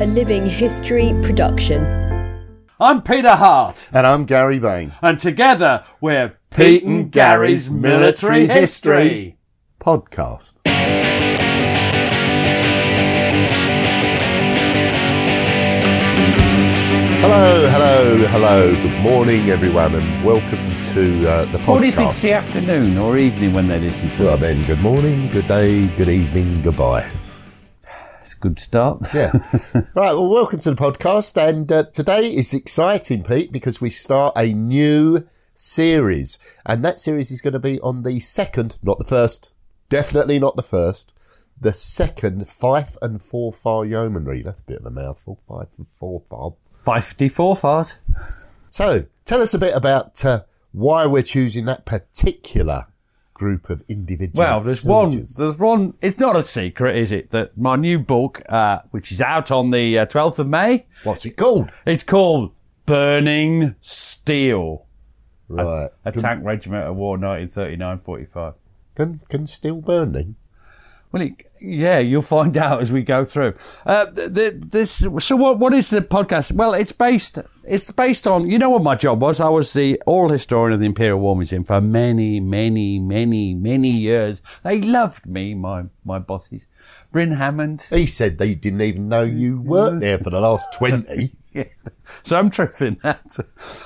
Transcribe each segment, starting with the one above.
A Living History production. I'm Peter Hart, And I'm Gary Bain. and together we're Pete and Gary's Military History. Podcast. Hello, hello, hello. Good morning, everyone, and welcome to uh, the podcast. What if it's the afternoon or evening when they listen to Well, it? then, good morning, good day, good evening, goodbye. Good start. Yeah. right, well, welcome to the podcast. And uh, today is exciting, Pete, because we start a new series. And that series is going to be on the second, not the first, definitely not the first, the second Fife and Forfar Yeomanry. That's a bit of a mouthful, Fife and Forfar. 54 fart. So, tell us a bit about uh, why we're choosing that particular group of individuals. Well, there's one, there's one, it's not a secret, is it, that my new book, uh, which is out on the uh, 12th of May, What's it called? it's called Burning Steel. Right. A tank regiment of war 1939-45. Can, can still burning? Well, it, yeah, you'll find out as we go through. Uh, th th this, so what, what is the podcast? Well, it's based, it's based on, you know what my job was? I was the oral historian of the Imperial War Museum for many, many, many, many years. They loved me, my, my bosses. Bryn Hammond. He said they didn't even know you weren't there for the last 20. Yeah, some truth that.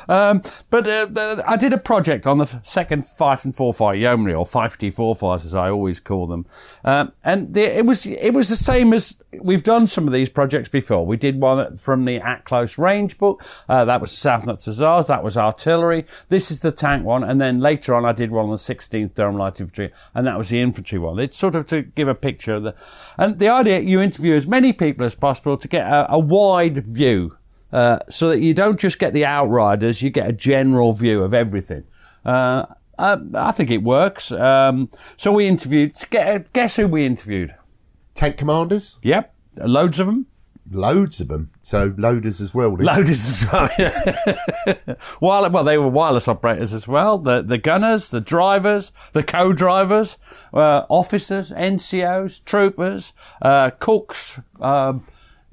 Um, but uh, I did a project on the second Fife and Forfar Yeomanry, or Fife D Fires as I always call them. Um, and the, it was it was the same as we've done some of these projects before. We did one from the At Close Range book. Uh, that was South Notts Hussars. That was artillery. This is the tank one. And then later on, I did one on the 16th Durham Light Infantry, and that was the infantry one. It's sort of to give a picture of the, and the idea you interview as many people as possible to get a, a wide view uh, so that you don't just get the outriders, you get a general view of everything. Uh, I, I think it works. Um, so we interviewed. Guess, who we interviewed? Tank commanders? Yep, loads of them. Loads of them. So loaders as well. Loaders as well. While, well, they were wireless operators as well. The the gunners, the drivers, the co-drivers, uh, officers, NCOs, troopers, uh, cooks, um,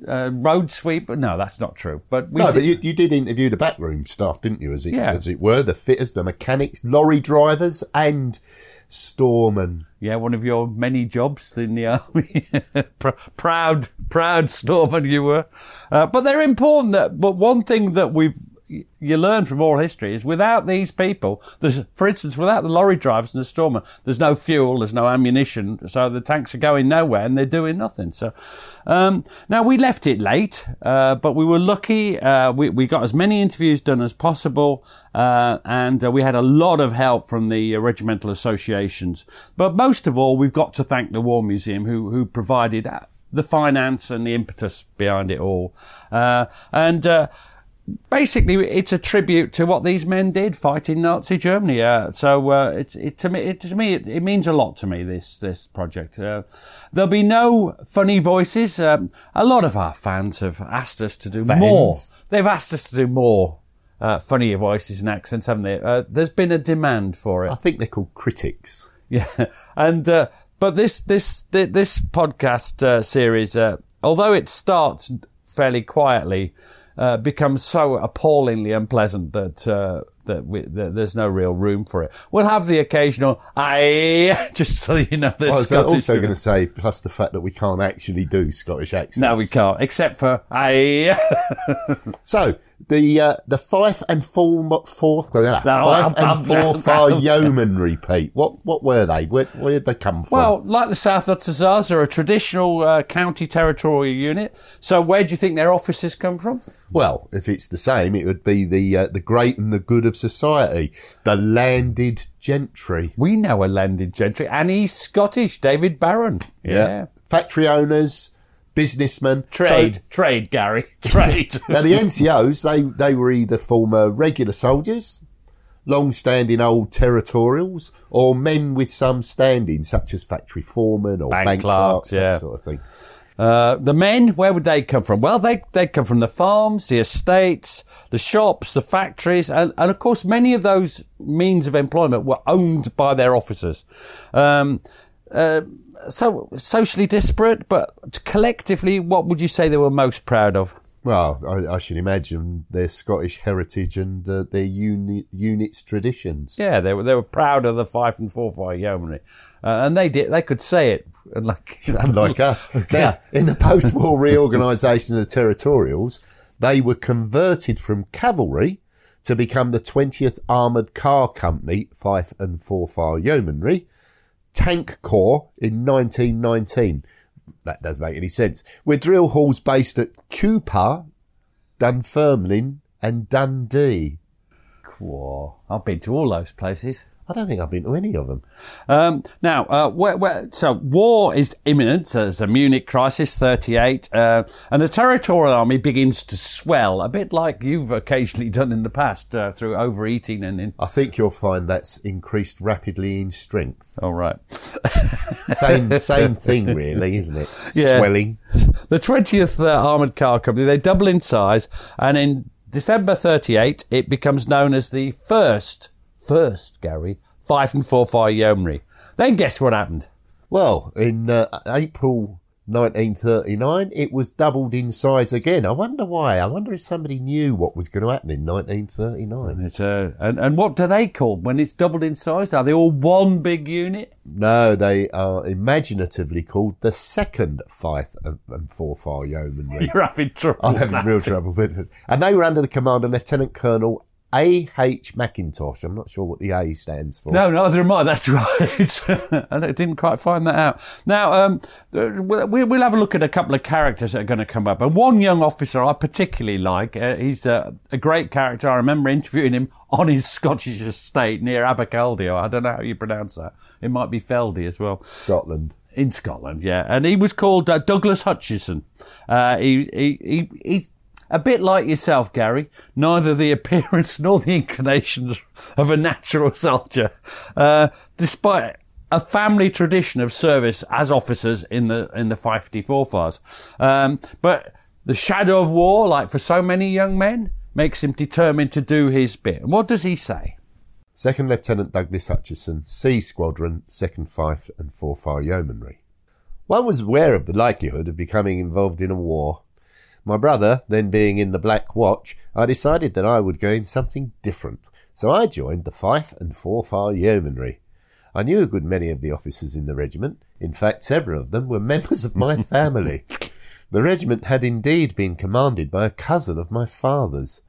uh, road sweeper. No, that's not true. But we No, did- but you, you did interview the backroom staff, didn't you? As it, Yeah. as it were, the fitters, the mechanics, lorry drivers, and storemen. Yeah, one of your many jobs in the army. Pr- proud, proud storeman you were. Uh, but they're important. That, but one thing that we've you learn from oral history is without these people, there's, for instance, without the lorry drivers and the storemen, there's no fuel, there's no ammunition, so the tanks are going nowhere and they're doing nothing. So, um, now we left it late, uh, but we were lucky. Uh, we, we got as many interviews done as possible, uh, and uh, we had a lot of help from the uh, regimental associations. But most of all, we've got to thank the War Museum who, who provided uh, the finance and the impetus behind it all. And, basically it's a tribute to what these men did fighting Nazi Germany. Uh, so uh, it's it to me it, to me it, it means a lot to me this this project. Uh, there'll be no funny voices. Um, a lot of our fans have asked us to do Fans? more. They've asked us to do more. Uh, funnier voices and accents, haven't they? Uh, there's been a demand for it. I think they're called critics. Yeah, and uh, but this this this podcast uh, series, uh, although it starts fairly quietly, uh, becomes so appallingly unpleasant that uh, that, we, that there's no real room for it. We'll have the occasional "I," just so you know. The I was Scottish also going to say, plus the fact that we can't actually do Scottish accents. No, we can't, except for "I." So the uh, the Fife and Four four Fife I'm- and I'm- Forfar Yeomanry, Pete. What what were they? Where where did they come from? Well, like the South Ottazars, they're a traditional uh, county territorial unit. So where do you think their officers come from? Well, if it's the same, it would be the uh, the great and the good of society, the landed gentry. We know a landed gentry, and he's Scottish, David Barron. Yeah. Factory owners, businessmen, Trade, So- trade, Gary, trade. now the NCOs, they they were either former regular soldiers, long-standing old territorials, or men with some standing, such as factory foremen or Bank bank, clerks, clerks, yeah. that sort of thing. Uh, the men, where would they come from? Well, they they come from the farms, the estates, the shops, the factories, and, and of course, many of those means of employment were owned by their officers. Um, uh, so socially disparate, but collectively, what would you say they were most proud of? Well, I, I should imagine their Scottish heritage and uh, their uni- unit's traditions. Yeah, they were they were proud of the Fife and Forfar Yeomanry, uh, and they did they could say it like unlike us. Now, in the post-war reorganisation of the territorials, they were converted from cavalry to become the 20th Armoured Car Company, Fife and Four Forfar Yeomanry, Tank Corps in 1919. That doesn't make any sense. With drill halls based at Cupar, Dunfermline and Dundee. Whoa, I've been to all those places. I don't think I've been to any of them. Um, now, uh, where, where, so war is imminent. So there's a Munich crisis, 38, uh, and the territorial army begins to swell, a bit like you've occasionally done in the past uh, through overeating and in. I think you'll find that's increased rapidly in strength. All right. Same, same thing, really, isn't it? Yeah. Swelling. The 20th uh, Armoured Car Company, they double in size, and in December 38, it becomes known as the first, first, Gary, Fife and Forfar Yeomanry. Then guess what happened? Well, in uh, April 1939, it was doubled in size again. I wonder why. I wonder if somebody knew what was going to happen in 1939. It's uh, and, and what do they call when it's doubled in size? Are they all one big unit? No, they are imaginatively called the second Fife and, Forfar Yeomanry. You're having trouble. I'm having real trouble with it. And they were under the command of Lieutenant Colonel A.H. Macintosh. I'm not sure what the A stands for. No, neither am I. That's right. I didn't quite find that out. Now, um, we'll, we'll have a look at a couple of characters that are going to come up. And one young officer I particularly like. Uh, he's a, a great character. I remember interviewing him on his Scottish estate near Abercaldio. I don't know how you pronounce that. It might be Feldy as well. Scotland. In Scotland, yeah. And he was called uh, Douglas Hutchison. Uh, he, he, he, he's a bit like yourself, Gary. Neither the appearance nor the inclinations of a natural soldier. Uh, despite a family tradition of service as officers in the, in the 54 fars. Um, but the shadow of war, like for so many young men, makes him determined to do his bit. And what does he say? Second Lieutenant Douglas Hutchison, C Squadron, 2nd Fife and Forfar Yeomanry. One was aware of the likelihood of becoming involved in a war. My brother, then being in the Black Watch, I decided that I would go in something different. So I joined the Fife and Forfar Yeomanry. I knew a good many of the officers in the regiment. In fact, several of them were members of my family. The regiment had indeed been commanded by a cousin of my father's.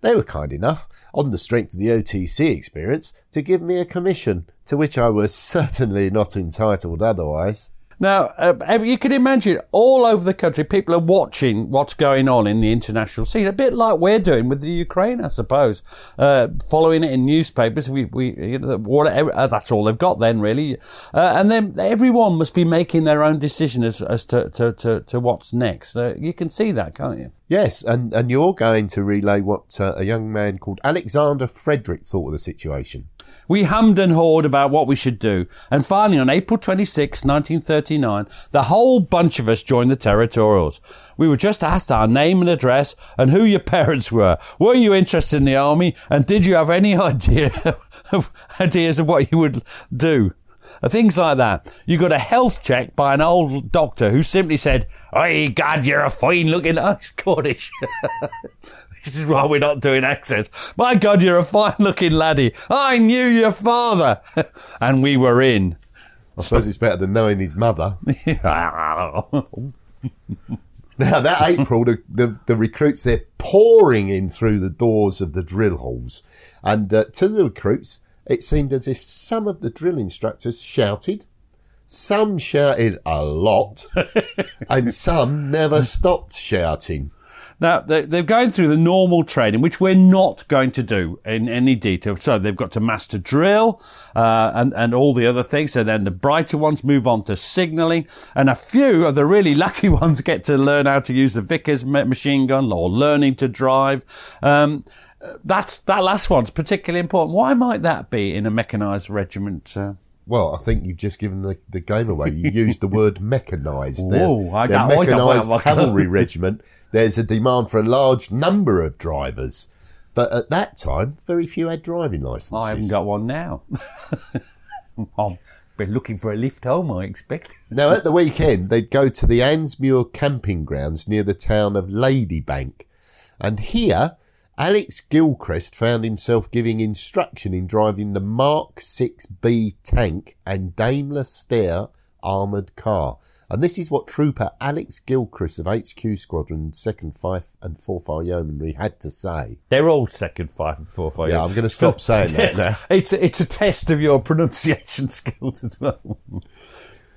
They were kind enough, on the strength of the OTC experience, to give me a commission, to which I was certainly not entitled otherwise. Now, uh, you can imagine all over the country, people are watching what's going on in the international scene, a bit like we're doing with the Ukraine, I suppose, uh, following it in newspapers. We, we, you know, whatever, uh, that's all they've got then, really. Uh, and then everyone must be making their own decision as, as to, to, to, to what's next. Uh, you can see that, can't you? Yes, and, and you're going to relay what uh, a young man called Alexander Frederick thought of the situation. We hummed and hawed about what we should do, and finally on April 26, 1939, the whole bunch of us joined the Territorials. We were just asked our name and address and who your parents were. Were you interested in the army, and did you have any idea of ideas of what you would do? Uh, Things like that. You got a health check by an old doctor who simply said, "Hey, God, you're a fine looking oh, Scottish." This is why we're not doing accents. My God, you're a fine looking laddie. I knew your father, and we were in. I suppose it's better than knowing his mother. Now, that April, the, the, the recruits, they're pouring in through the doors of the drill halls. And uh, to the recruits, it seemed as if some of the drill instructors shouted, some shouted a lot, and some never stopped shouting. Now, they- they're going through the normal training, which we're not going to do in any detail. So they've got to master drill uh, and, and all the other things. And then the brighter ones move on to signalling. And a few of the really lucky ones get to learn how to use the Vickers machine gun or learning to drive. Um, that's that last one's particularly important. Why might that be in a mechanised regiment? Uh, Well, I think you've just given the, the game away. You used the word mechanised. Whoa, I don't- I don't mechanised cavalry regiment. There's a demand for a large number of drivers. But at that time, very few had driving licenses. I haven't got one now. I've been looking for a lift home, I expect. Now, at the weekend, they'd go to the Ansmuir camping grounds near the town of Ladybank. And here, Alex Gilchrist found himself giving instruction in driving the Mark 6B tank and Daimler Steyr armoured car. And this is what Trooper Alex Gilchrist of HQ Squadron, 2nd Fife and Forfar Yeomanry had to say. They're all second five and four five. Yeah, I'm going to stop saying that now. It's a, it's a test of your pronunciation skills as well.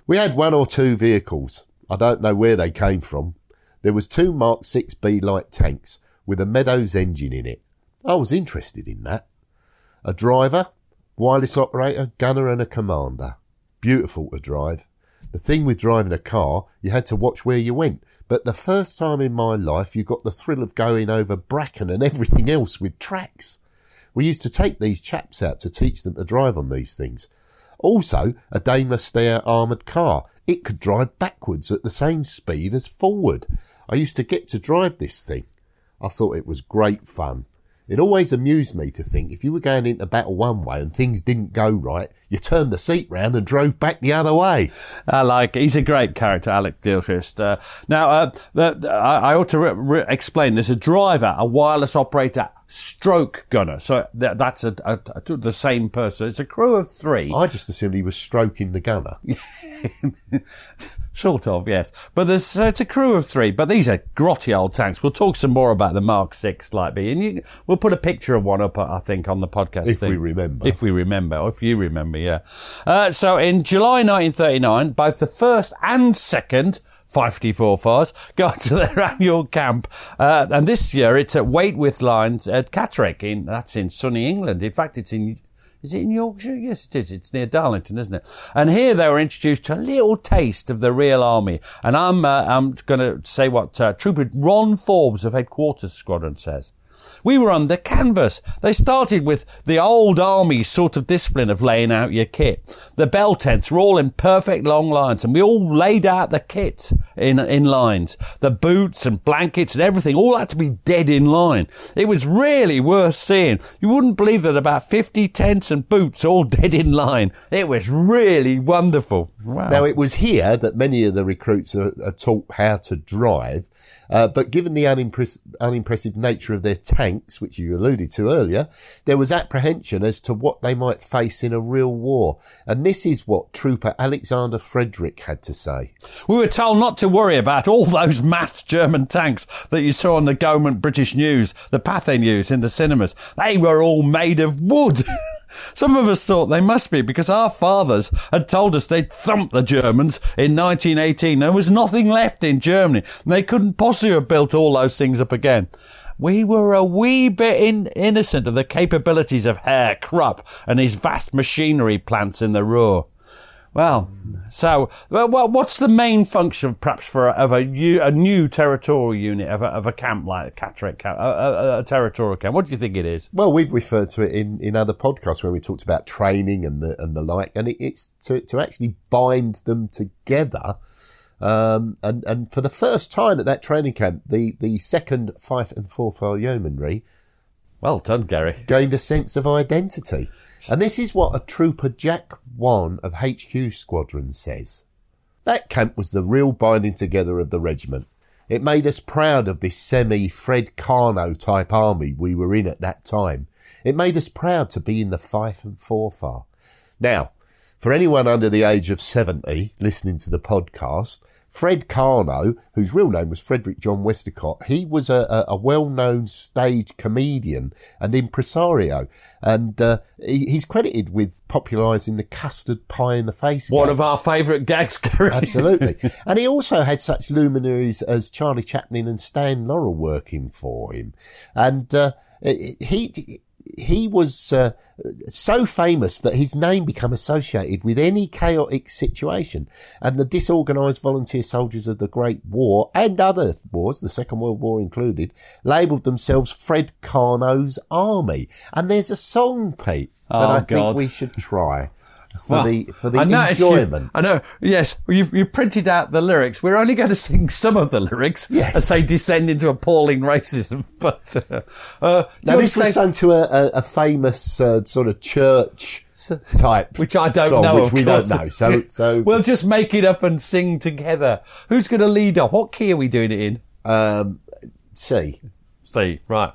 We had one or two vehicles. I don't know where they came from. There was two Mark 6B light tanks with a Meadows engine in it. I was interested in that. A driver, wireless operator, gunner and a commander. Beautiful to drive. The thing with driving a car, you had to watch where you went. But the first time in my life, you got the thrill of going over bracken and everything else with tracks. We used to take these chaps out to teach them to drive on these things. Also, a Daimler Steyr armoured car. It could drive backwards at the same speed as forward. I used to get to drive this thing. I thought it was great fun. It always amused me to think if you were going into battle one way and things didn't go right, you turned the seat round and drove back the other way. I like. He's a great character, Alec Gilchrist. Uh, now, uh, the, I, I ought to re- re- explain. There's a driver, a wireless operator, stroke gunner. So that, that's a, a, a- the same person. It's a crew of three. I just assumed he was stroking the gunner. Sort of, yes. But there's so it's a crew of three. But these are grotty old tanks. We'll talk some more about the Mark Six Light B, and you, we'll put a picture of one up, I think, on the podcast. If thing. we remember. If we remember, or if you remember, yeah. Uh, so in July 1939, both the first and second 54 Fires go to their annual camp, uh, and this year it's at Waitwith Lines at Catterick. In that's in sunny England. In fact, it's in is it in Yorkshire? Yes, it is. It's near Darlington, isn't it? And here they were introduced to a little taste of the real army. And I'm, uh, I'm going to say what uh, Trooper Ron Forbes of Headquarters Squadron says. We were under canvas. They started with the old army sort of discipline of laying out your kit. The bell tents were all in perfect long lines and we all laid out the kit in, in lines. The boots and blankets and everything all had to be dead in line. It was really worth seeing. You wouldn't believe that about 50 tents and boots all dead in line. It was really wonderful. Wow. Now, it was here that many of the recruits are, are taught how to drive. Uh, but given the unimpress- unimpressive nature of their tanks, which you alluded to earlier, there was apprehension as to what they might face in a real war. And this is what Trooper Alexander Frederick had to say. We were told not to worry about all those massed German tanks that you saw on the government British news, the Pathé news in the cinemas. They were all made of wood. Some of us thought they must be because our fathers had told us they'd thumped the Germans in 1918. There was nothing left in Germany. They couldn't possibly have built all those things up again. We were a wee bit in, innocent of the capabilities of Herr Krupp and his vast machinery plants in the Ruhr. Well, so well, what's the main function, perhaps, for a, of a, a new territorial unit of a, of a camp like Catterick camp, a, a, a territorial camp? What do you think it is? Well, we've referred to it in, in other podcasts when we talked about training and the and the like, and it, it's to to actually bind them together. Um, and and for the first time at that training camp, the the second Fife and Forfar Yeomanry Well done, Gary. gained a sense of identity. And this is what a trooper Jack One of HQ Squadron says. That camp was the real binding together of the regiment. It made us proud of this semi Fred Karno type army we were in at that time. It made us proud to be in the Fife and Forfar. Now, for anyone under the age of 70 listening to the podcast, Fred Karno, whose real name was Frederick John Westacott, he was a, a, well-known stage comedian and impresario, and uh, he, he's credited with popularising the custard pie in the face. One gag. of our favourite gags. Absolutely. and he also had such luminaries as Charlie Chaplin and Stan Laurel working for him. And uh, he he was uh, so famous that his name became associated with any chaotic situation. And the disorganised volunteer soldiers of the Great War and other wars, the Second World War included, labelled themselves Fred Karno's Army. And there's a song, Pete, that Oh, I God. think we should try. For Well, the for the I noticed you- enjoyment. I know. Yes, you've, you've printed out the lyrics. We're only going to sing some of the lyrics Yes. as they descend into appalling racism. But uh, uh, Now, this was sung to a, a, famous uh, sort of church type, which I don't song, know, which of we don't know. So, so we'll just make it up and sing together. Who's going to lead off? What key are we doing it in? um, see. C. Right.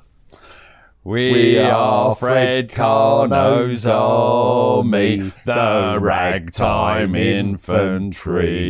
We, are Fred Karno's army, the ragtime infantry.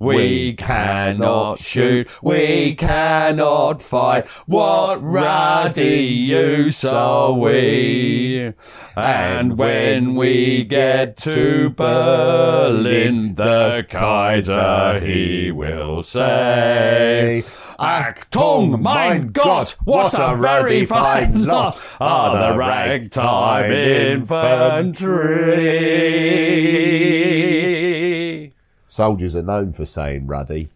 We cannot shoot, we cannot fight. What ruddy use are we? And when we get to Berlin, the Kaiser he will say. Achtung, mein Gott, what a very fine lot are the ragtime infantry. Soldiers are known for saying ruddy.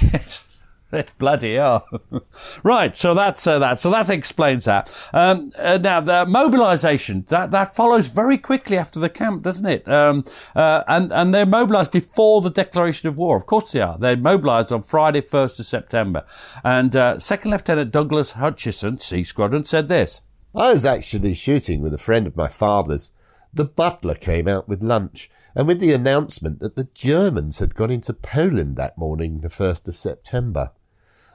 Yes. Bloody hell. right, so that's uh, that. So that explains that. Um, uh, now, the mobilisation, that, that follows very quickly after the camp, doesn't it? Um, uh, and, and they're mobilised before the declaration of war. Of course they are. They're mobilised on Friday, 1st of September. And uh, Second Lieutenant Douglas Hutchison, C Squadron, said this. I was actually shooting with a friend of my father's. The butler came out with lunch and with the announcement that the Germans had gone into Poland that morning, the 1st of September.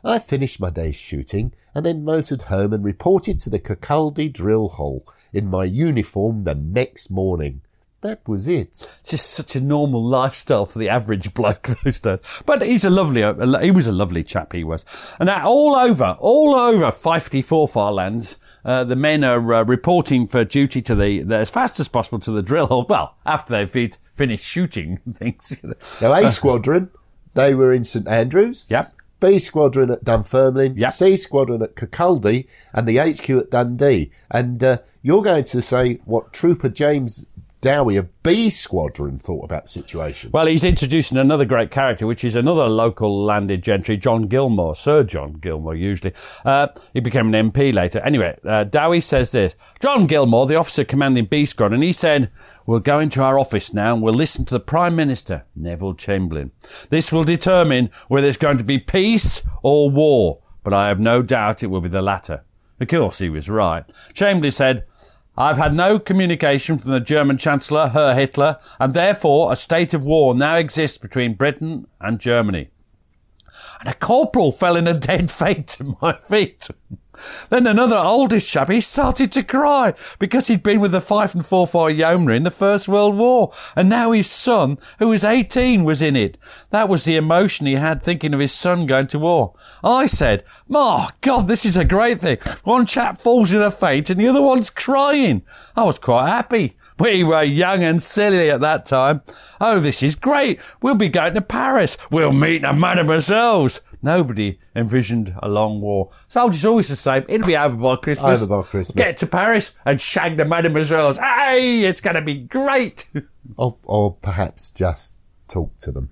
I finished my day's shooting and then motored home and reported to the Kirkcaldy drill hole in my uniform the next morning. That was it. Just such a normal lifestyle for the average bloke those days. But he's a lovely, uh, he was a lovely chap, he was. And now all over, all over 54 far lands, uh, the men are uh, reporting for duty to the, the, as fast as possible to the drill hall. Well, after they've finished shooting things. you know. Now, A Squadron, they were in St Andrews. Yep. B Squadron at Dunfermline, Yep. C Squadron at Kirkcaldy, and the HQ at Dundee. And uh, you're going to say what Trooper James Dowie of B Squadron thought about the situation. Well, he's introducing another great character, which is another local landed gentry, John Gilmore, Sir John Gilmore, usually. Uh, he became an MP later. Anyway, uh, Dowie says this. John Gilmore, the officer commanding B Squadron, he said, We'll go into our office now and we'll listen to the Prime Minister, Neville Chamberlain. This will determine whether it's going to be peace or war, but I have no doubt it will be the latter. Of course, he was right. Chamberlain said, I've had no communication from the German Chancellor, Herr Hitler, and therefore a state of war now exists between Britain and Germany. And a corporal fell in a dead faint at my feet. Then another oldish chap, he started to cry because he'd been with the Fife and Forfar Yeomanry in the First World War, and now his son, who was 18, was in it. That was the emotion he had thinking of his son going to war. I said, "My God, this is a great thing. One chap falls in a faint and the other one's crying." I was quite happy. We were young and silly at that time. Oh, this is great. We'll be going to Paris. We'll meet the mademoiselles. Nobody envisioned a long war. Soldiers always the same. It'll be over by Christmas. Over by Christmas. Get to Paris and shag the mademoiselles. Hey, it's going to be great. Or, or perhaps just talk to them.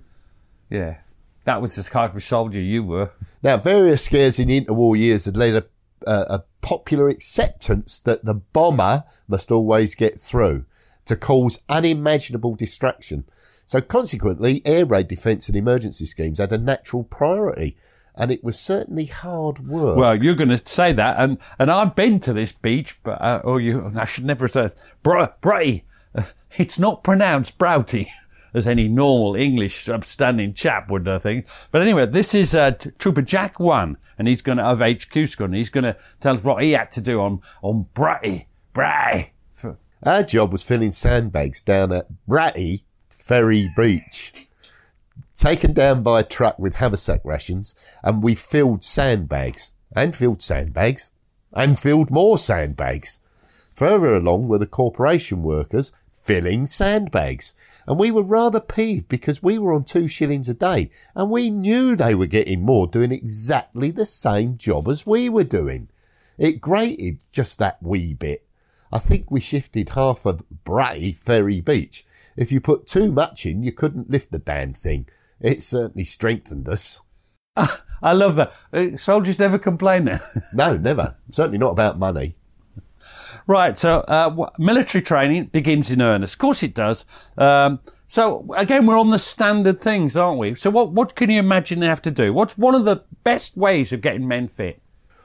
yeah, that was the type of soldier you were. Now, various scares in the interwar years had led a, a, a popular acceptance that the bomber must always get through to cause unimaginable distraction. So consequently, air raid defence and emergency schemes had a natural priority. and it was certainly hard work. Well, you're going to say that, and, and I've been to this beach, but uh, or you, I should never have said Br- Bratty. It's not pronounced Broughty, as any normal English upstanding chap would, I think. But anyway, this is uh, Trooper Jack One, and he's going to have HQ squad, and he's going to tell us what he had to do on on Bratty, Bratty. Our job was filling sandbags down at Broughty Ferry Beach. Taken down by a truck with haversack rations, and we filled sandbags, and filled sandbags, and filled more sandbags. Further along were the corporation workers filling sandbags. And we were rather peeved because we were on two shillings a day and we knew they were getting more doing exactly the same job as we were doing. It grated just that wee bit. I think we shifted half of Bray Ferry Beach. If you put too much in, you couldn't lift the damn thing. It certainly strengthened us. I love that. Uh, soldiers never complain then. No, never. Certainly not about money. Right, so uh, military training begins in earnest. Of course it does. Um, so again, we're on the standard things, aren't we? So what what can you imagine they have to do? What's one of the best ways of getting men fit?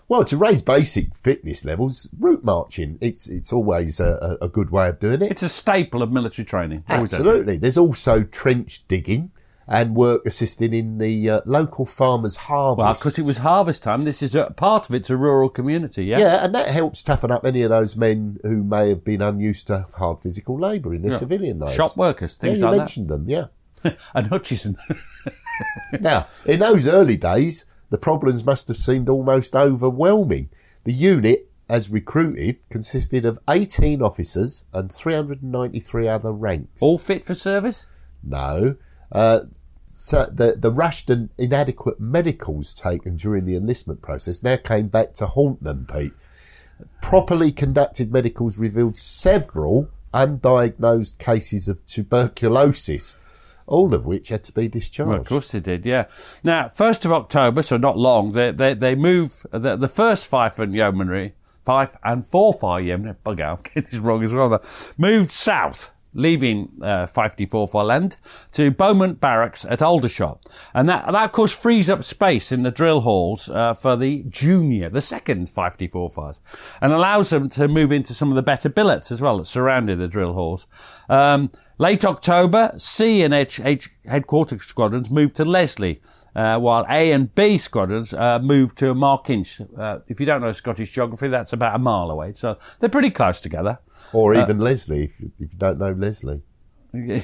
Well, to raise basic fitness levels, route marching, it's, it's always a, a good way of doing it. It's a staple of military training. Always has been. Absolutely. There's also trench digging and work assisting in the uh, local farmers' harvest. Well, because it was harvest time. This is a, part of it's a rural community. Yeah. Yeah, and that helps toughen up any of those men who may have been unused to hard physical labour in their Yeah. civilian lives. Shop workers, things Yeah, you like mentioned them, yeah. and Hutchison. Now, in those early days, the problems must have seemed almost overwhelming. The unit, as recruited, consisted of 18 officers and 393 other ranks. All fit for service? No. Uh, so the, the rushed and inadequate medicals taken during the enlistment process now came back to haunt them, Pete. Properly conducted medicals revealed several undiagnosed cases of tuberculosis, all of which had to be discharged. Well, of course they did, yeah. Now, 1st of October, so not long, they, they, they move the, the first Fife and Yeomanry, Fife and Forfar Yeomanry, bug out, I'm getting this wrong as well, moved south, leaving uh, 54 for land to Beaumont Barracks at Aldershot. And that, that, of course, frees up space in the drill halls uh, for the junior, the second 54 fires, and allows them to move into some of the better billets as well that surrounded the drill halls. Um, late October, C and H, H headquarters squadrons moved to Leslie. Uh, while A and B squadrons uh, moved to Markinch. Uh, if you don't know Scottish geography, that's about a mile away. So they're pretty close together. Or even Leslie, if you, if you don't know Leslie.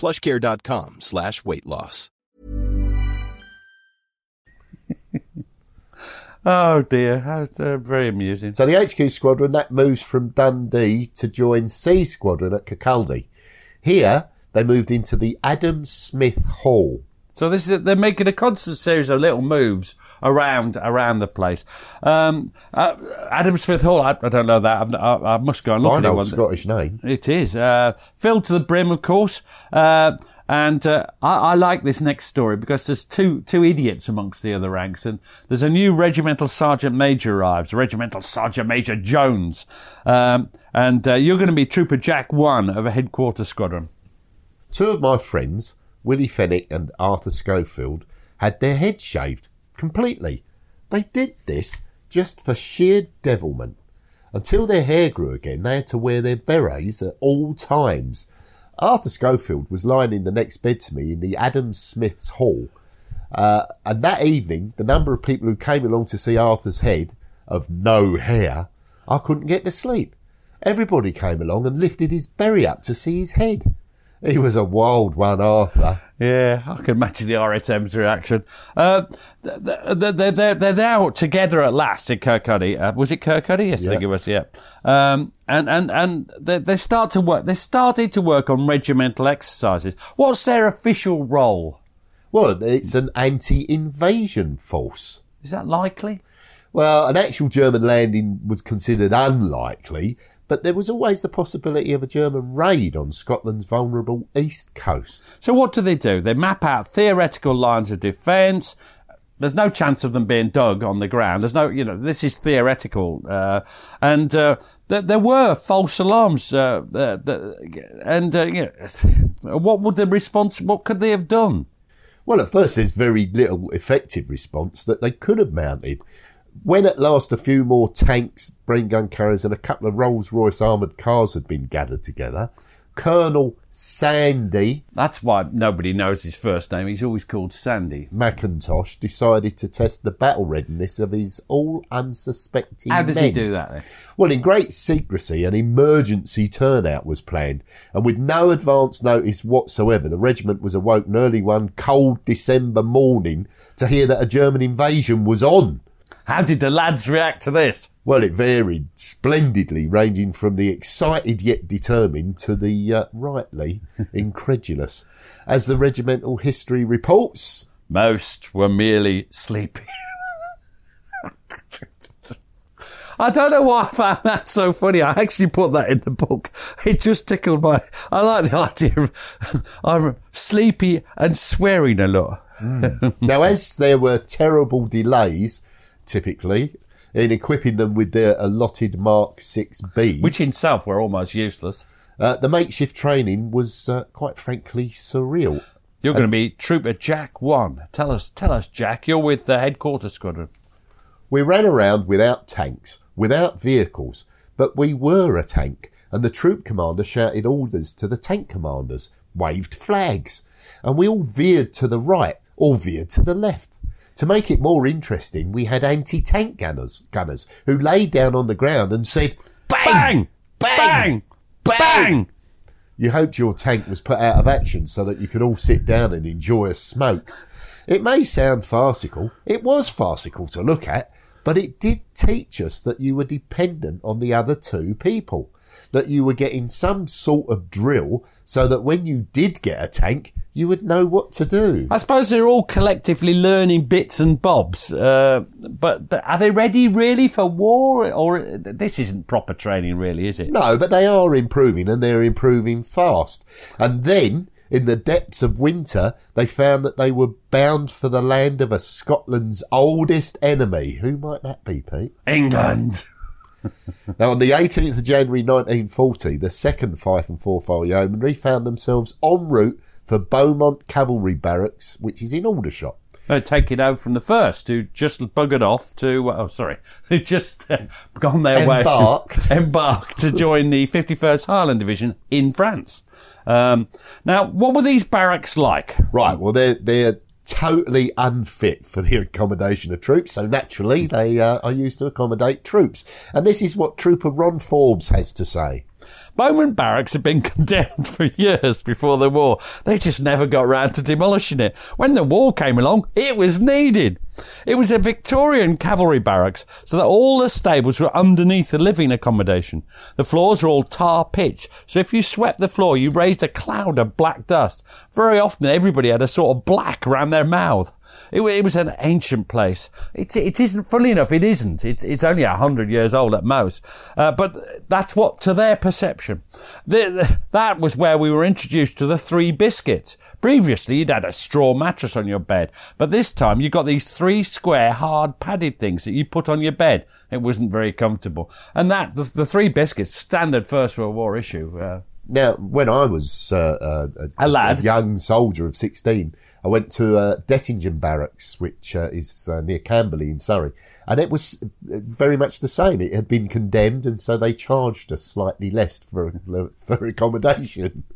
plushcare.com slash weight loss. oh dear, That's, uh, very amusing. So the HQ squadron that moves from Dundee to join C squadron at Kirkcaldy. Here they moved into the Adam Smith Hall. So this is they're making a constant series of little moves around around the place. Um, uh, Adam Smith Hall, I, I don't know that. I, I must go and look Fine at it. one- Scottish name. It is uh, filled to the brim, of course. Uh, and uh, I, I like this next story because there's two two idiots amongst the other ranks, and there's a new regimental sergeant major arrives, Regimental Sergeant Major Jones, um, and uh, you're going to be Trooper Jack One of a headquarters squadron. Two of my friends, Willie Fennick and Arthur Schofield, had their heads shaved completely. They did this just for sheer devilment. Until their hair grew again, they had to wear their berets at all times. Arthur Schofield was lying in the next bed to me in the Adam Smith's hall. Uh, and that evening, the number of people who came along to see Arthur's head of no hair, I couldn't get to sleep. Everybody came along and lifted his berry up to see his head. He was a wild one, Arthur. Yeah, I can imagine the RSM's reaction. Uh, they're, they're, they're, they're now together at last in Kirkcaldy. Uh, was it Kirkcaldy? Yes, I think it was, yeah. Um, and, and, and they, they start to work, they started to work on regimental exercises. What's their official role? Well, it's an anti-invasion force. Is that likely? Well, an actual German landing was considered unlikely, but there was always the possibility of a German raid on Scotland's vulnerable east coast. So what do they do? They map out theoretical lines of defence. There's no chance of them being dug on the ground. There's no, you know, this is theoretical. Uh, and uh, there, there were false alarms. Uh, the, and, uh, you know, what would the response, what could they have done? Well, at first there's very little effective response that they could have mounted. When at last a few more tanks, Bren gun carriers and a couple of Rolls-Royce armoured cars had been gathered together, Colonel Sandy That's why nobody knows his first name. He's always called Sandy. Macintosh decided to test the battle readiness of his all unsuspecting How does men. he do that then? Well, in great secrecy, an emergency turnout was planned, and with no advance notice whatsoever, the regiment was awoken early one cold December morning to hear that a German invasion was on. How did the lads react to this? Well, it varied splendidly, ranging from the excited yet determined to the uh, rightly incredulous. As the regimental history reports, Most were merely sleepy. I don't know why I found that so funny. I actually put that in the book. It just tickled my. I like the idea of I'm sleepy and swearing a lot. now, as there were terrible delays, typically, in equipping them with their allotted Mark 6Bs, Which in itself were almost useless. uh, the makeshift training was uh, quite frankly surreal. You're going to be Trooper Jack One. Tell us, tell us, Jack. You're with the headquarters squadron. We ran around without tanks, without vehicles, but we were a tank, and the troop commander shouted orders to the tank commanders, waved flags, and we all veered to the right or veered to the left. To make it more interesting, we had anti-tank gunners, gunners who laid down on the ground and said, Bang! Bang! Bang! You hoped your tank was put out of action so that you could all sit down and enjoy a smoke. It may sound farcical. It was farcical to look at, but it did teach us that you were dependent on the other two people. That you were getting some sort of drill so that when you did get a tank, you would know what to do. I suppose they're all collectively learning bits and bobs, uh, but, but are they ready really for war? Or this isn't proper training, really, is it? No, but they are improving and they're improving fast. And then, in the depths of winter, they found that they were bound for the land of a Scotland's oldest enemy. Who might that be, Pete? England. Now, on the 18th of January 1940, the 2nd Fife and Forfar Yeomanry found themselves en route for Beaumont Cavalry Barracks, which is in Aldershot. They're taking over from the first, who just buggered off to, oh, sorry, who just uh, gone their Embarked. way, embarked to join the 51st Highland Division in France. Um, now, what were these barracks like? Right, well, they're, they're totally unfit for the accommodation of troops, so naturally they uh, are used to accommodate troops. And this is what Trooper Ron Forbes has to say. Beaumont Barracks had been condemned for years before the war. They just never got round to demolishing it. When the war came along, it was needed. It was a Victorian cavalry barracks, so that all the stables were underneath the living accommodation. The floors were all tar pitch, so if you swept the floor, you raised a cloud of black dust. Very often, everybody had a sort of black around their mouth. It, it was an ancient place. It, it isn't, funnily enough, it isn't. It's, it's only a hundred years old at most. Uh, but that's what, to their perception. The, the, that was where we were introduced to the three biscuits. Previously, you'd had a straw mattress on your bed, but this time you got these three square, hard padded things that you put on your bed. It wasn't very comfortable. And that, the, the three biscuits, standard First World War issue. Uh, Now, when I was uh, uh, A lad. young soldier of 16, I went to uh, Dettingen Barracks, which uh, is uh, near Camberley in Surrey. And it was uh, very much the same. It had been condemned, and so they charged us slightly less for, for accommodation.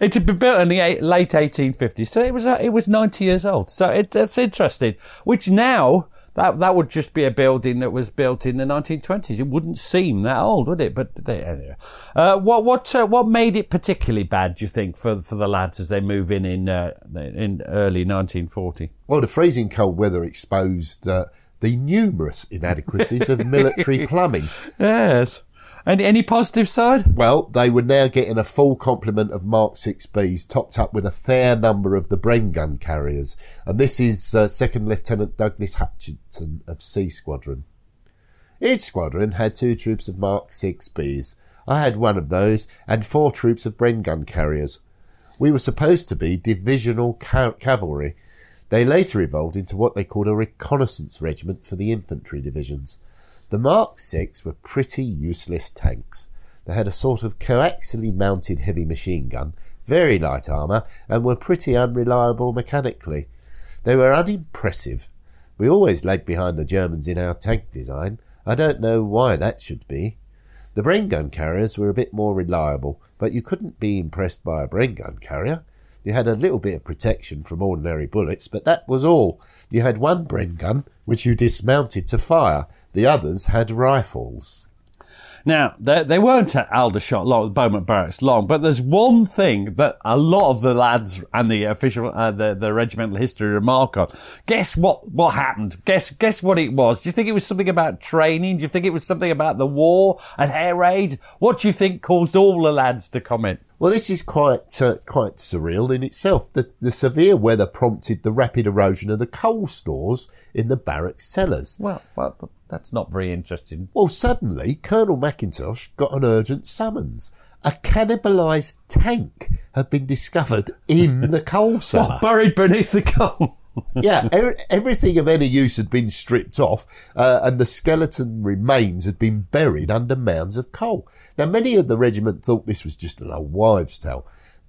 It had been built in the eight, late 1850s, so it was uh, it was 90 years old. So it, that's interesting. Which now that that would just be a building that was built in the 1920s. It wouldn't seem that old, would it? But they, anyway. uh, what what uh, what made it particularly bad? Do you think for for the lads as they move in in uh, in early 1940? Well, the freezing cold weather exposed uh, the numerous inadequacies of military plumbing. Yes. Any any positive side? Well, they were now getting a full complement of Mark 6Bs, topped up with a fair number of the Bren gun carriers. And this is uh, Second Lieutenant Douglas Hutchison of C Squadron. Each squadron had two troops of Mark 6Bs. I had one of those, and four troops of Bren gun carriers. We were supposed to be divisional ca- cavalry. They later evolved into what they called a reconnaissance regiment for the infantry divisions. The Mark VI were pretty useless tanks. They had a sort of coaxially mounted heavy machine gun, very light armour, and were pretty unreliable mechanically. They were unimpressive. We always lagged behind the Germans in our tank design. I don't know why that should be. The Bren gun carriers were a bit more reliable, but you couldn't be impressed by a Bren gun carrier. You had a little bit of protection from ordinary bullets, but that was all. You had one Bren gun, which you dismounted to fire. The others had rifles. Now, they, they weren't at Aldershot long, Beaumont Barracks long, but there's one thing that a lot of the lads and the official, uh, the, the regimental history remark on. Guess what, what happened? Guess, guess what it was? Do you think it was something about training? Do you think it was something about the war and air raid? What do you think caused all the lads to comment? Well, this is quite uh, quite surreal in itself. The, the severe weather prompted the rapid erosion of the coal stores in the barracks cellars. Well, well, that's not very interesting. Well, suddenly, Colonel Mackintosh got an urgent summons. A cannibalised tank had been discovered in the coal cellar. Buried beneath the coal. yeah, er- everything of any use had been stripped off, uh, and the skeleton remains had been buried under mounds of coal. Now, many of the regiment thought this was just an old wives' tale,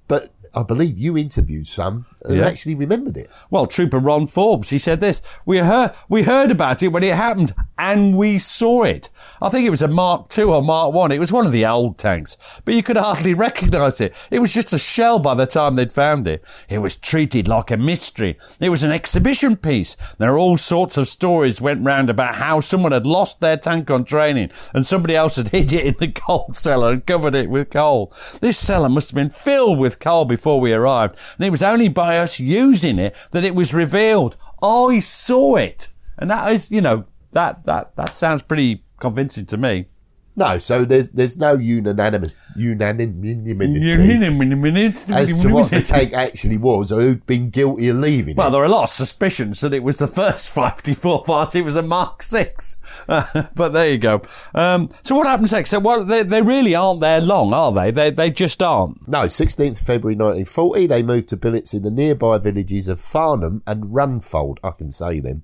but I believe you interviewed some who Yeah. actually remembered it. Well, Trooper Ron Forbes, he said this. We heard, we heard about it when it happened and we saw it. I think it was a Mark II or Mark One. It was one of the old tanks, but you could hardly recognise it. It was just a shell by the time they'd found it. It was treated like a mystery. It was an exhibition piece. There are all sorts of stories went round about how someone had lost their tank on training and somebody else had hid it in the coal cellar and covered it with coal. This cellar must have been filled with coal before we arrived, and it was only by us using it that it was revealed. I saw it. And that is, you know, that, that, that sounds pretty convincing to me. No, so there's there's no unanimous unanimity as to what the tank actually was or who'd been guilty of leaving Well, it. there are a lot of suspicions that it was the first 54 party. It was a Mark 6. Uh, but there you go. Um, so what happens next? So, well, they, they really aren't there long, are they? They, they just aren't. No, 16th February 1940, they moved to billets in the nearby villages of Farnham and Runfold. I can say them.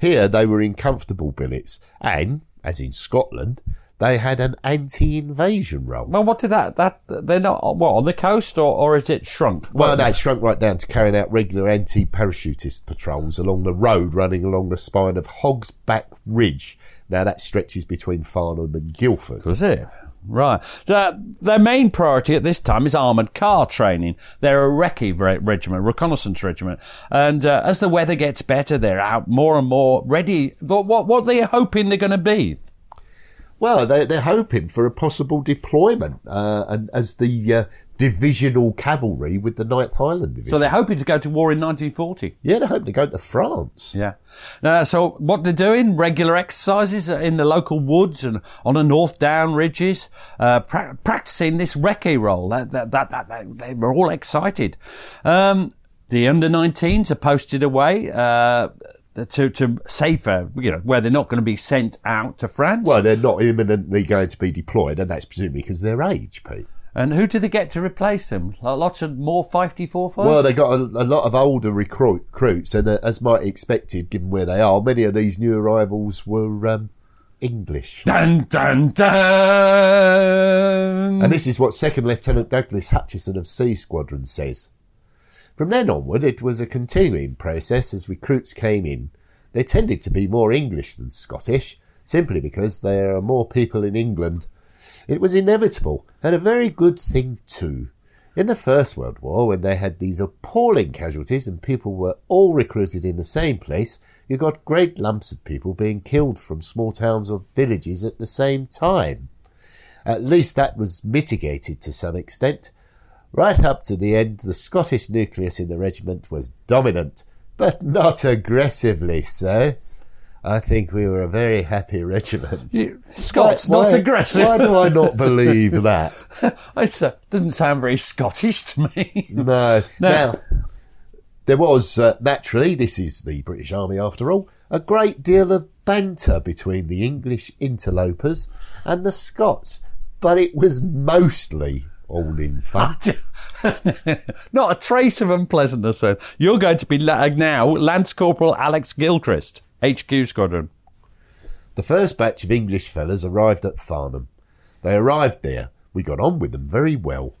Here, they were in comfortable billets, and, as in Scotland, they had an anti-invasion role. Well, what did that, that, they're not, what, on the coast or, or is it shrunk? Well, no, it shrunk right down to carrying out regular anti-parachutist patrols along the road running along the spine of Hog's Back Ridge. Now, that stretches between Farnham and Guildford. Was it? Right. The, their main priority at this time is armoured car training. They're a recce re- regiment, reconnaissance regiment. And uh, as the weather gets better, they're out more and more ready. But what, what are they hoping they're going to be? Well, they're, they're hoping for a possible deployment, uh, and as the uh, divisional cavalry with the 9th Highland Division. So they're hoping to go to war in 1940. yeah, they're hoping to go to France. Yeah. Uh, so what they're doing, regular exercises in the local woods and on the North Down ridges, uh, pra- practicing this recce role. That, that, that, that, that- they were all excited. Um, the under 19s are posted away, uh, to, to safer, you know, where they're not going to be sent out to France. Well, they're not imminently going to be deployed, and that's presumably because of their age, Pete. and who do they get to replace them? Lots of more Fife and Forfars? Well, they got a, a lot of older recruit, recruits, and uh, as might be expected, given where they are, many of these new arrivals were um, English. Dun, dun, dun! And this is what Second Lieutenant Douglas Hutchison of C Squadron says. From then onward, it was a continuing process as recruits came in. They tended to be more English than Scottish, simply because there are more people in England. It was inevitable, and a very good thing too. In the First World War, when they had these appalling casualties and people were all recruited in the same place, you got great lumps of people being killed from small towns or villages at the same time. At least that was mitigated to some extent. Right up to the end, the Scottish nucleus in the regiment was dominant, but not aggressively so. I think we were a very happy regiment. Scots, Why- not why- aggressive. Why do I not believe that? It uh, doesn't sound very Scottish to me. No. No. Now, there was, uh, naturally, this is the British Army after all, a great deal of banter between the English interlopers and the Scots, but it was mostly all in fun. Not a trace of unpleasantness. Then you're going to be la- uh, now Lance Corporal Alex Gilchrist, HQ Squadron. The first batch of English fellas arrived at Farnham. They arrived there. We got on with them very well.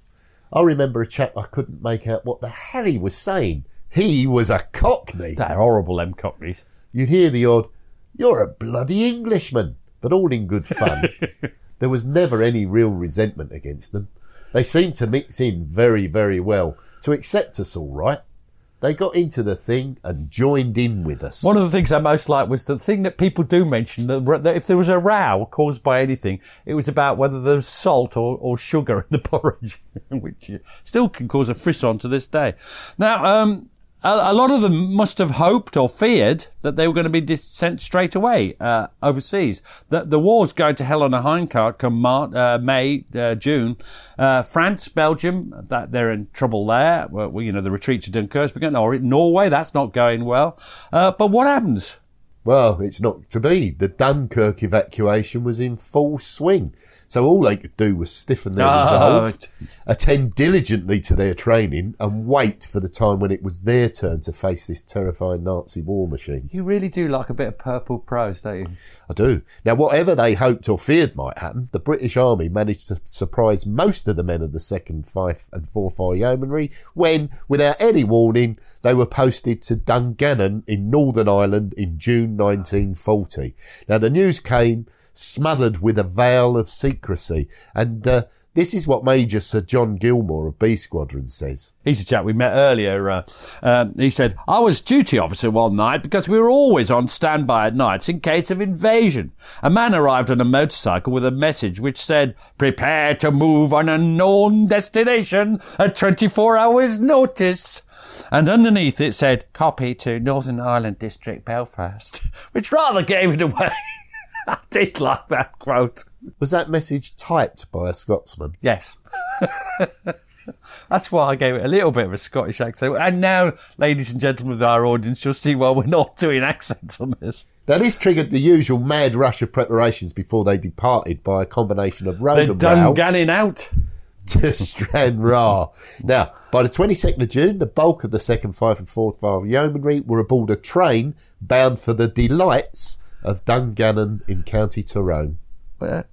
I remember a chap I couldn't make out what the hell he was saying. He was a cockney. They're horrible, them cockneys. You'd hear the odd, you're a bloody Englishman, but all in good fun. there was never any real resentment against them. They seemed to mix in very, very well, to accept us all right. They got into the thing and joined in with us. One of the things I most liked was the thing that people do mention that, if there was a row caused by anything, it was about whether there was salt or, or sugar in the porridge, which still can cause a frisson to this day. Now, um, a, lot of them must have hoped or feared that they were going to be sent straight away uh, overseas. That the war's going to hell on a hindcart come Mar- uh, May, uh, June. Uh, France, Belgium, that they're in trouble there. Well, you know, the retreat to begun. Or Norway, that's not going well. Uh, but what happens? Well, it's not to be. The Dunkirk evacuation was in full swing. So all they could do was stiffen their Oh, resolve, attend diligently to their training, and wait for the time when it was their turn to face this terrifying Nazi war machine. You really do like a bit of purple prose, don't you? I do. Now, whatever they hoped or feared might happen, the British Army managed to surprise most of the men of the 2nd, Fife and Forfar Yeomanry when, without any warning, they were posted to Dungannon in Northern Ireland in June 1940. Now, the news came smothered with a veil of secrecy, and uh, this is what Major Sir John Gilmour of B Squadron says. He's a chap we met earlier. Uh, um, he said, I was duty officer one night because we were always on standby at nights in case of invasion. A man arrived on a motorcycle with a message which said, prepare to move on a known destination at 24 hours notice. And underneath it said, copy to Northern Ireland District, Belfast, which rather gave it away. I did like that quote. Was that message typed by a Scotsman? Yes. That's why I gave it a little bit of a Scottish accent. And now, ladies and gentlemen of our audience, you'll see why we're not doing accents on this. Now, this triggered the usual mad rush of preparations before they departed by a combination of road They're and rail Dungannon out. to Stranraer. Now, by the 22nd of June, the bulk of the 2nd, Fife and Forfar Yeomanry were aboard a train bound for the delights of Dungannon in County Tyrone.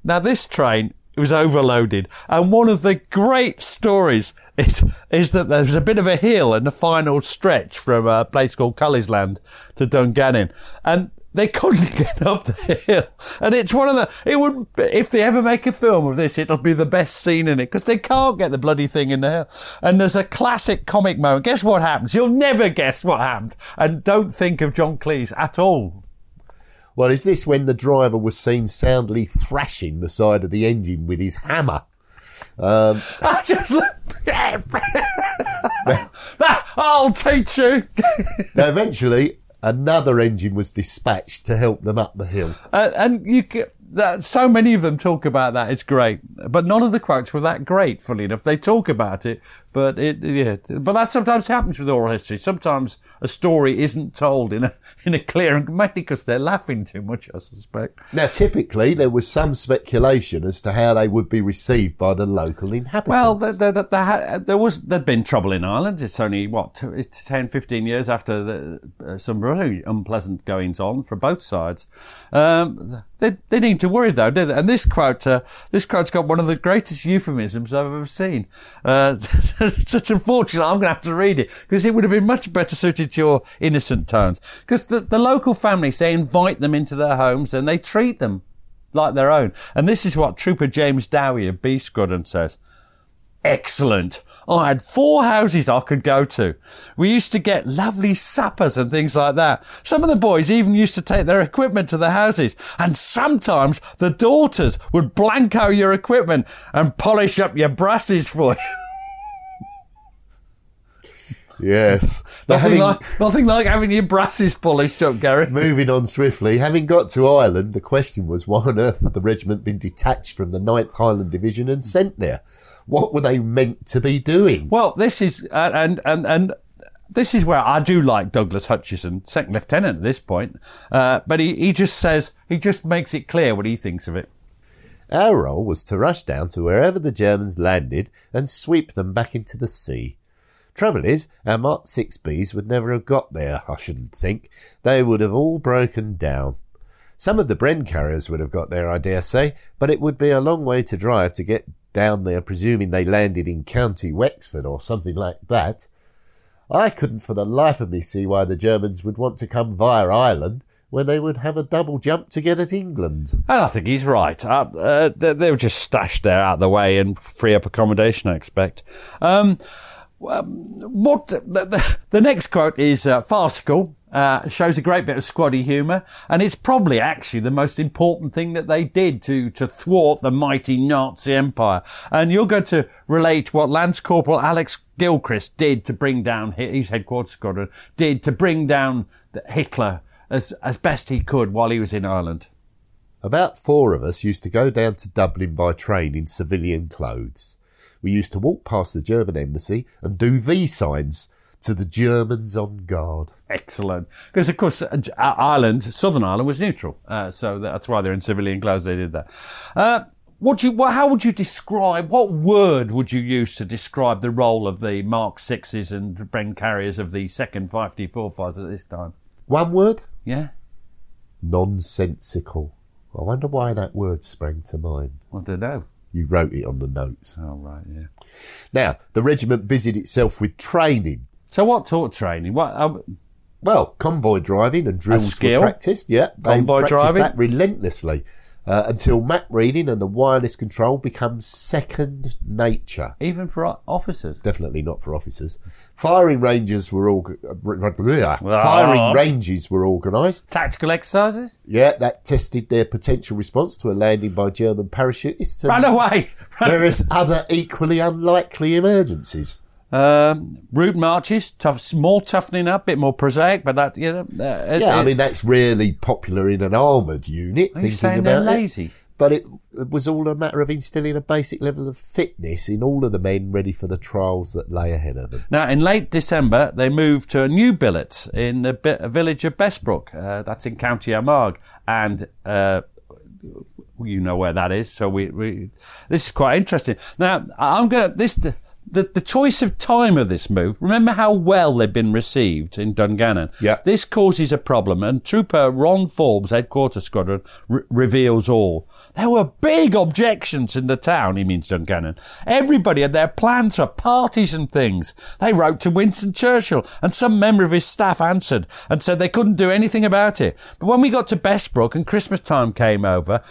Now, this train was overloaded. And one of the great stories is, is that there's a bit of a hill in the final stretch from a place called Coalisland to Dungannon. And they couldn't get up the hill. And it's one of the, it would, if they ever make a film of this, it'll be the best scene in it because they can't get the bloody thing in the hill. And there's a classic comic moment. Guess what happens? You'll never guess what happened. And don't think of John Cleese at all. Well, is this when the driver was seen soundly thrashing the side of the engine with his hammer? Um, I just, I'll teach you. now, eventually, another engine was dispatched to help them up the hill. Uh, and you that so many of them talk about that. It's great, but none of the quotes were that great. Funny enough, they talk about it, but it yeah. But that sometimes happens with oral history. Sometimes a story isn't told in a in a clear and mainly because they're laughing too much. I suspect. Now, typically, there was some speculation as to how they would be received by the local inhabitants. Well, there, there, there, ha- there was there'd been trouble in Ireland. It's only what it's 10, 15 years after the, uh, some really unpleasant goings on for both sides. Um, they, they need to worry though, do they? And this quote, uh, this quote's got one of the greatest euphemisms I've ever seen. Uh, such unfortunate, I'm going to have to read it because it would have been much better suited to your innocent tones. Because the, the local families, they invite them into their homes and they treat them like their own. And this is what Trooper James Dowie of B Squadron says. Excellent. I had four houses I could go to. We used to get lovely suppers and things like that. Some of the boys even used to take their equipment to the houses. And sometimes the daughters would blanco your equipment and polish up your brushes for you. yes. Nothing, having- like, nothing like having your brushes polished up, Gary. Moving on swiftly, having got to Ireland, the question was why on earth had the regiment been detached from the 9th Highland Division and sent there? What were they meant to be doing? Well, this is uh, and and and this is where I do like Douglas Hutchison, second lieutenant at this point. Uh, but he, he just says he just makes it clear what he thinks of it. Our role was to rush down to wherever the Germans landed and sweep them back into the sea. Trouble is, our Mark 6Bs would never have got there, I shouldn't think. They would have all broken down. Some of the Bren carriers would have got there, I dare say, but it would be a long way to drive to get down there, presuming they landed in County Wexford or something like that. I couldn't for the life of me see why the Germans would want to come via Ireland when they would have a double jump to get at England. And I think he's right. Uh, uh, they, they were just stashed there out of the way and free up accommodation, I expect. Um, um, what the, the, the next quote is uh, farcical. Uh, shows a great bit of squaddy humour, and it's probably actually the most important thing that they did to to thwart the mighty Nazi Empire. And you're going to relate what Lance Corporal Alex Gilchrist did to bring down his headquarters squadron, did to bring down Hitler as as best he could while he was in Ireland. About four of us used to go down to Dublin by train in civilian clothes. We used to walk past the German embassy and do V signs to the Germans on guard. Excellent. Because, of course, uh, Ireland, Southern Ireland was neutral. Uh, so that's why they're in civilian clothes. They did that. Uh, what you, what, how would you describe, what word would you use to describe the role of the Mark 6s and Bren carriers of the second 5D4 fighters at this time? One word? Yeah? Nonsensical. I wonder why that word sprang to mind. I don't know. You wrote it on the notes. Oh, right, yeah. Now, the regiment busied itself with training. So what taught training? What, uh, Well, convoy driving and drills skill? were practiced. Yeah, they Convoy practiced driving? that relentlessly uh, until map reading and the wireless control becomes second nature. even for officers? Definitely not for officers. Firing ranges were all firing ranges were organised. Tactical exercises? Yeah, that tested their potential response to a landing by German parachutists. Run away! Various other equally unlikely emergencies. Um, route marches, tough, more toughening up, bit more prosaic, but that, you know. Uh, Yeah, I mean that's really popular in an armoured unit. Are you saying they're about it. lazy? But it, it was all a matter of instilling a basic level of fitness in all of the men ready for the trials that lay ahead of them. Now, in late December, they moved to a new billet in the bi- village of Bessbrook. Uh, that's in County Armagh. And, uh, you know where that is. So we, we this is quite interesting. Now, I'm going to, this, the, the choice of time of this move, remember how well they've been received in Dungannon? Yeah. This causes a problem, and Trooper Ron Forbes, headquarters squadron, re- reveals all. There were big objections in the town, he means Dungannon. Everybody had their plans for parties and things. They wrote to Winston Churchill, and some member of his staff answered and said they couldn't do anything about it. But when we got to Bessbrook and Christmas time came over,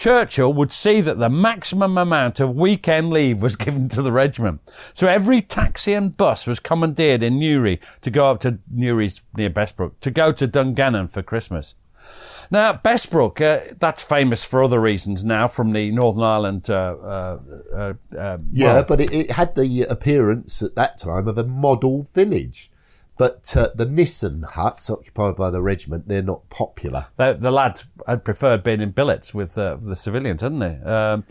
Churchill would see that the maximum amount of weekend leave was given to the regiment. So every taxi and bus was commandeered in Newry to go up to Newry's near Bessbrook, to go to Dungannon for Christmas. Now, Bessbrook, uh, that's famous for other reasons now from the Northern Ireland. Uh, uh, uh, uh, Yeah, well, but it, it had the appearance at that time of a model village. But uh, the Nissen huts occupied by the regiment, they're not popular. the, the lads had preferred being in billets with uh, the civilians, hadn't they? Um,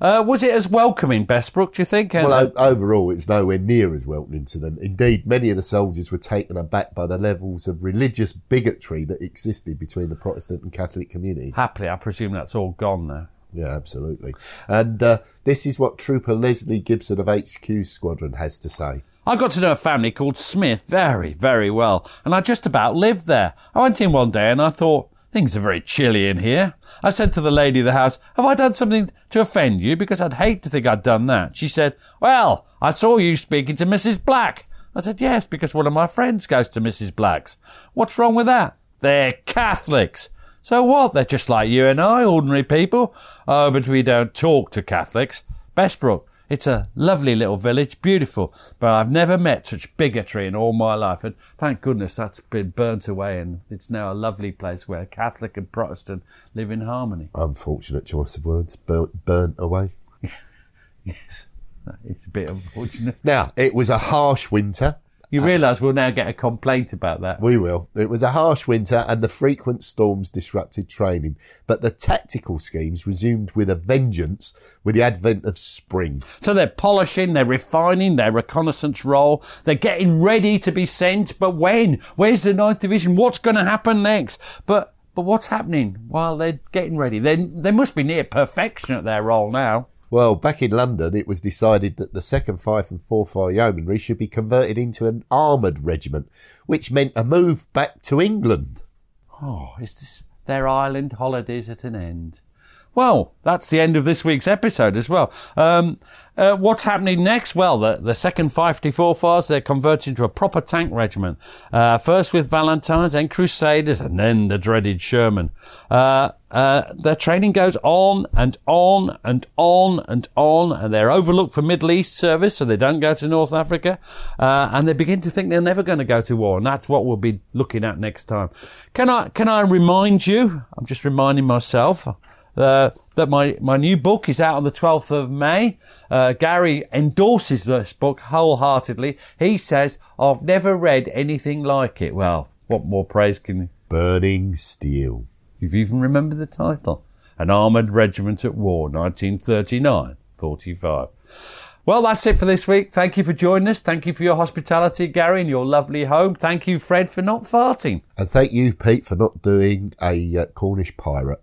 uh, was it as welcoming, Bessbrook, do you think? And, Well, o- overall, it's nowhere near as welcoming to them. Indeed, many of the soldiers were taken aback by the levels of religious bigotry that existed between the Protestant and Catholic communities. happily, I presume that's all gone now. Yeah, absolutely. And uh, this is what Trooper Leslie Gibson of HQ Squadron has to say. I got to know a family called Smith very, very well, and I just about lived there. I went in one day and I thought, things are very chilly in here. I said to the lady of the house, have I done something to offend you? Because I'd hate to think I'd done that. She said, well, I saw you speaking to Mrs. Black. I said, yes, because one of my friends goes to Mrs. Black's. What's wrong with that? They're Catholics. So what? They're just like you and I, ordinary people. Oh, but we don't talk to Catholics. Bessbrook, it's a lovely little village, beautiful, but I've never met such bigotry in all my life. And thank goodness that's been burnt away and it's now a lovely place where Catholic and Protestant live in harmony. Unfortunate choice of words, burnt, burnt away. Yes, that is a bit unfortunate. Now, it was a harsh winter. You realise we'll now get a complaint about that. We will. It was a harsh winter and the frequent storms disrupted training, but the tactical schemes resumed with a vengeance with the advent of spring. So they're polishing, they're refining their reconnaissance role, they're getting ready to be sent, but when? Where's the 9th Division? What's going to happen next? But, but what's happening while they're getting ready? They, they must be near perfection at their role now. Well, back in London, it was decided that the 2nd Fife and Forfar Yeomanry should be converted into an armoured regiment, which meant a move back to England. Oh, is this their island holidays at an end? Well, that's the end of this week's episode as well. Um, uh, what's happening next? Well, the, the second 54 Fires, they're converted into a proper tank regiment. Uh, first with Valentines, then Crusaders, and then the dreaded Sherman. Uh, uh, their training goes on and on and on and on, and they're overlooked for Middle East service, so they don't go to North Africa, uh, and they begin to think they're never going to go to war, and that's what we'll be looking at next time. Can I can I remind you? I'm just reminding myself. Uh, that my, my new book is out on the 12th of May. Uh, Gary endorses this book wholeheartedly. He says, I've never read anything like it. Well, what more praise can you? Burning Steel. You've even remembered the title. An Armoured Regiment at War, 1939-45. Well, that's it for this week. Thank you for joining us. Thank you for your hospitality, Gary, in your lovely home. Thank you, Fred, for not farting. And thank you, Pete, for not doing a uh, Cornish pirate.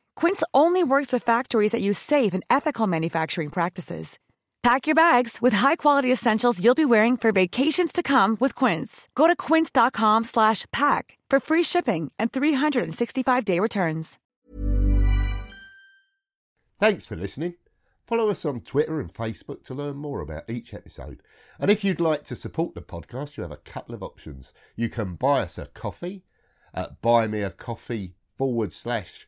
Quince only works with factories that use safe and ethical manufacturing practices. Pack your bags with high-quality essentials you'll be wearing for vacations to come with Quince. Go to quince.com slash pack for free shipping and 365-day returns. Thanks for listening. Follow us on Twitter and Facebook to learn more about each episode. And if you'd like to support the podcast, you have a couple of options. You can buy us a coffee at buymeacoffee forward slash